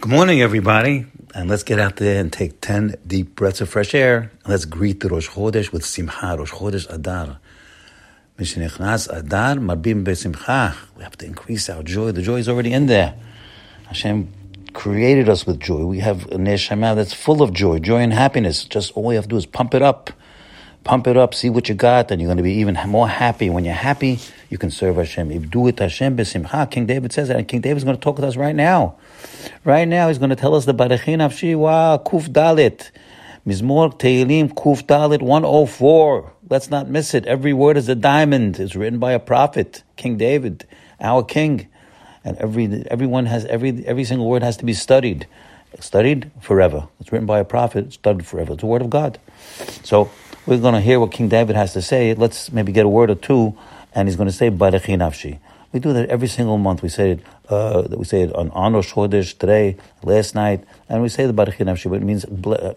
Good morning, everybody. And let's get out there and take 10 deep breaths of fresh air. Let's greet the Rosh Chodesh with Simcha, Rosh Chodesh Adar. Mishnichnas Adar, Marbim Besimcha. We have to increase our joy. The joy is already in there. Hashem created us with joy. We have a neshama that's full of joy, joy and happiness. Just all we have to do is pump it up. Pump it up, see what you got, and you're going to be even more happy. When you're happy, you can serve Hashem. Ivdu et Hashem besimcha, King David says that, and King David's going to talk with us right now. Right now, he's going to tell us the Barechi Nafshi, wow, Kuf Dalit. Mizmor Teilim Kuf Dalit 104. Let's not miss it. Every word is a diamond. It's written by a prophet, King David, our king. And every everyone has every every single word has to be studied. Studied forever. It's written by a prophet, studied forever. It's the word of God. So we're going to hear what King David has to say. Let's maybe get a word or two, and he's going to say Barechi Nafshi. We do that every single month. We say it. Uh, we say it on, on Rosh Chodesh today, last night, and we say the Barechi Nafshi. But it means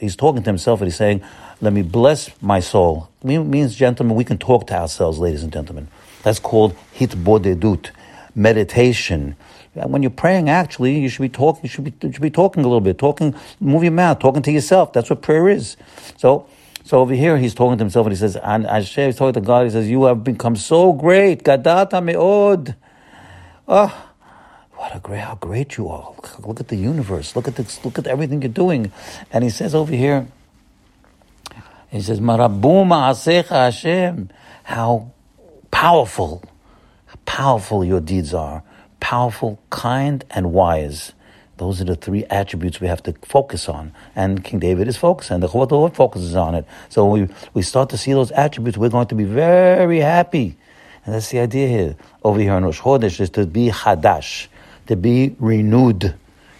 he's talking to himself, and he's saying, "Let me bless my soul." It means, gentlemen, we can talk to ourselves, ladies and gentlemen. That's called hitbodedut, meditation. When you're praying, actually, you should be talking. You should be, you should be talking a little bit, talking, move your mouth, talking to yourself. That's what prayer is. So so over here, he's talking to himself and he says, and Hashem is talking to God, he says, You have become so great. Gadata me'od. Oh, what a great, how great you are. Look at the universe. Look at this, look at everything you're doing. And he says over here, he says, Marabum asecha Hashem. How powerful, powerful your deeds are. Powerful, kind, and wise. Those are the three attributes we have to focus on. And King David is focused, and the Chovot focuses on it. So when we, we start to see those attributes, we're going to be very happy. And that's the idea here. Over here in Rosh Chodesh is to be Hadash, to be renewed.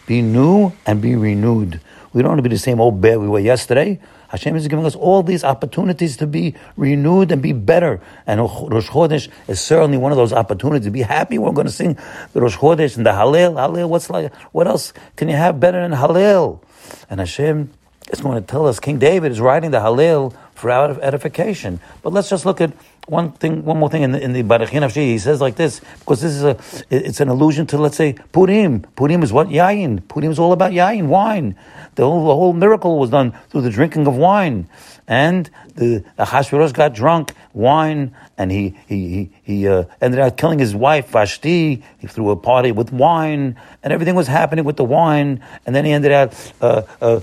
Be new and be renewed. We don't want to be the same old bear we were yesterday. Hashem is giving us all these opportunities to be renewed and be better. And Rosh Chodesh is certainly one of those opportunities to be happy. We're going to sing the Rosh Chodesh and the Hallel. Hallel, what's like, what else can you have better than Hallel? And Hashem is going to tell us, King David is writing the Hallel for our edification. But let's just look at one thing, one more thing in the, in the Barechin He says like this, because this is a, it's an allusion to, let's say, Purim. Purim is what? Yain. Purim is all about Yain, wine. The whole, the whole miracle was done through the drinking of wine. And the Ahasuerus got drunk, wine, and he, he, he, he uh, ended up killing his wife, Vashti. He threw a party with wine, and everything was happening with the wine. And then he ended up uh, uh,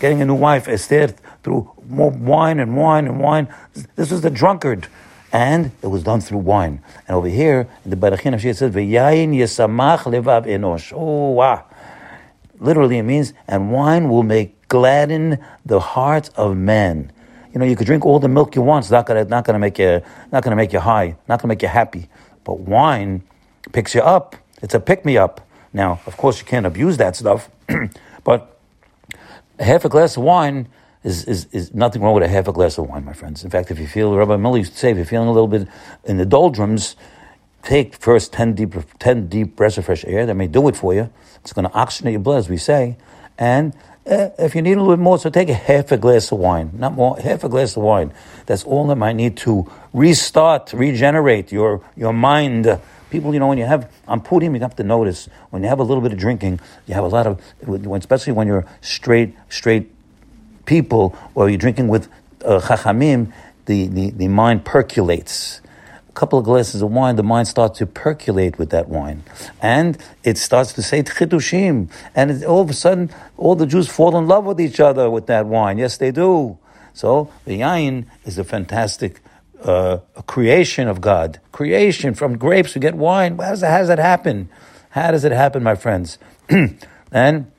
getting a new wife, Esther, through more wine and wine and wine. This was the drunkard and it was done through wine. And over here, in the Barechin it says, "V'yayin yesamach levav enosh." Oh, wow! Literally, it means, and wine will make gladden the heart of man. You know, you could drink all the milk you want; it's not gonna, not gonna make you, not gonna make you high, not gonna make you happy. But wine picks you up. It's a pick me up. Now, of course, you can't abuse that stuff, but half a glass of wine is, is, is nothing wrong with a half a glass of wine, my friends. In fact, if you feel, Rabbi Miller used to say, if you're feeling a little bit in the doldrums, take first 10 deep, 10 deep breaths of fresh air. That may do it for you. It's going to oxygenate your blood, as we say. And uh, if you need a little bit more, so take a half a glass of wine, not more, half a glass of wine. That's all that might need to restart, regenerate your, your mind. People, you know, when you have, on Purim, you have to notice, when you have a little bit of drinking, you have a lot of, especially when you're straight, straight people, or you're drinking with uh, chachamim, the, the, the mind percolates. A couple of glasses of wine, the mind starts to percolate with that wine. And it starts to say chidushim. And it, all of a sudden, all the Jews fall in love with each other with that wine. Yes, they do. So the yain is a fantastic uh, a creation of God. Creation from grapes we get wine. How does, that, how does that happen? How does it happen, my friends? and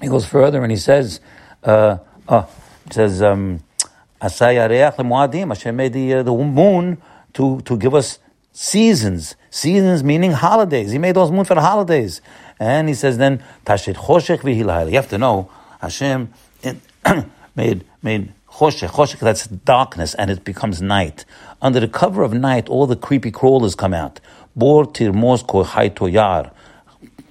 he goes further and he says, uh, Oh, it says, um, Hashem made the, uh, the moon to, to give us seasons. Seasons meaning holidays. He made those moon for the holidays. And he says then, Tashet Choshech v'hilayla. You have to know, Hashem made, made Choshech, Choshech, that's darkness, and it becomes night. Under the cover of night, all the creepy crawlers come out. Bor tirmos toyar.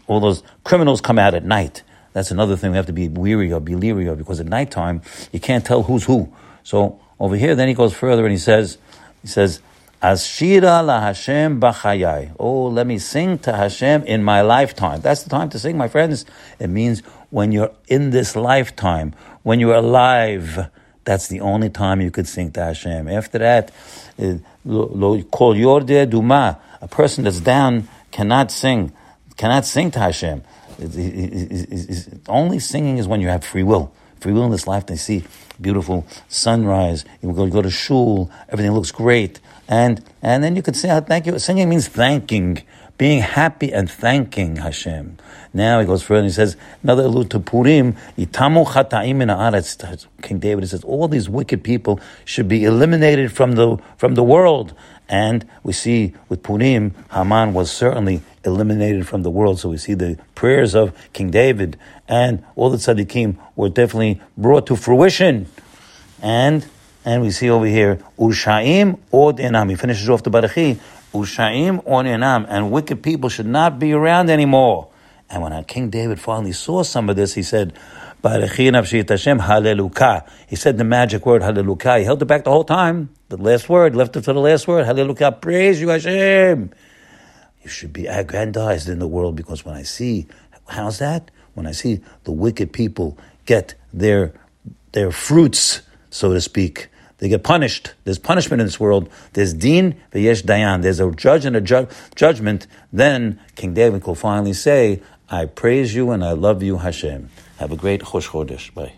All those criminals come out at night. That's another thing we have to be weary of, be leery of, because at nighttime you can't tell who's who. So over here, then he goes further and he says, he says, Ashira la Hashem b'chayai. Oh, let me sing to Hashem in my lifetime. That's the time to sing, my friends. It means when you're in this lifetime, when you're alive. That's the only time you could sing to Hashem. After that, eh, kol yorde duma. A person that's down cannot sing, cannot sing to Hashem. Only singing is when you have free will. Free will in this life, they see beautiful sunrise. You go, you go to shul, everything looks great. And, and then you could say, ah, thank you. Singing means thanking, being happy and thanking Hashem. Now he goes further and he says, another allude to Purim, Itamu chataim in King David says, all these wicked people should be eliminated from the, from the world. And we see with Purim, Haman was certainly eliminated from the world. So we see the prayers of King David and all the tzaddikim were definitely brought to fruition. And and we see over here, Ushaim od enam. He finishes off the Barachi. Ushaim od enam. And wicked people should not be around anymore. And when King David finally saw some of this, he said, hallelujah. He said the magic word, hallelujah. He held it back the whole time. The last word, left it to the last word, hallelujah. Praise you, Hashem. You should be aggrandized in the world because when I see, how's that? When I see the wicked people get their, their fruits, so to speak, they get punished. There's punishment in this world. There's din v'yesh dayan. There's a judge and a ju- judgment. Then King David will finally say, I praise you and I love you, Hashem. Have a great Chosh Chodesh. Bye.